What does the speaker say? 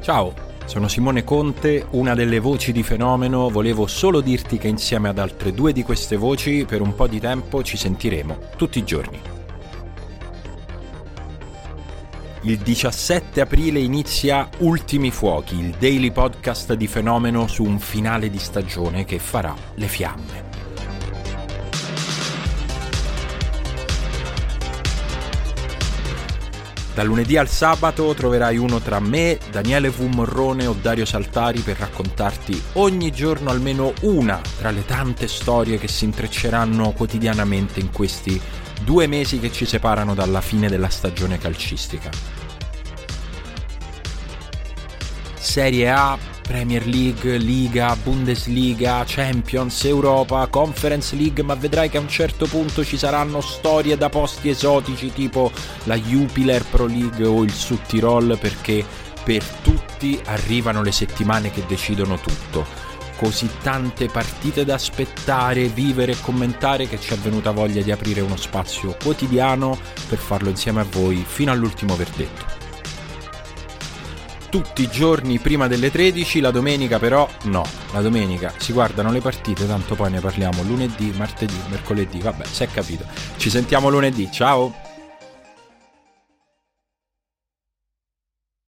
Ciao, sono Simone Conte, una delle voci di Fenomeno. Volevo solo dirti che insieme ad altre due di queste voci per un po' di tempo ci sentiremo tutti i giorni. Il 17 aprile inizia Ultimi Fuochi, il daily podcast di Fenomeno su un finale di stagione che farà le fiamme. Dal lunedì al sabato troverai uno tra me, Daniele V. Morrone o Dario Saltari per raccontarti ogni giorno almeno una tra le tante storie che si intrecceranno quotidianamente in questi due mesi che ci separano dalla fine della stagione calcistica. Serie A, Premier League, Liga, Bundesliga, Champions, Europa, Conference League, ma vedrai che a un certo punto ci saranno storie da posti esotici tipo la Jupiler Pro League o il Sud Tirol perché per tutti arrivano le settimane che decidono tutto. Così tante partite da aspettare, vivere e commentare che ci è venuta voglia di aprire uno spazio quotidiano per farlo insieme a voi fino all'ultimo verdetto tutti i giorni prima delle 13, la domenica però no, la domenica si guardano le partite, tanto poi ne parliamo lunedì, martedì, mercoledì, vabbè, si è capito. Ci sentiamo lunedì, ciao!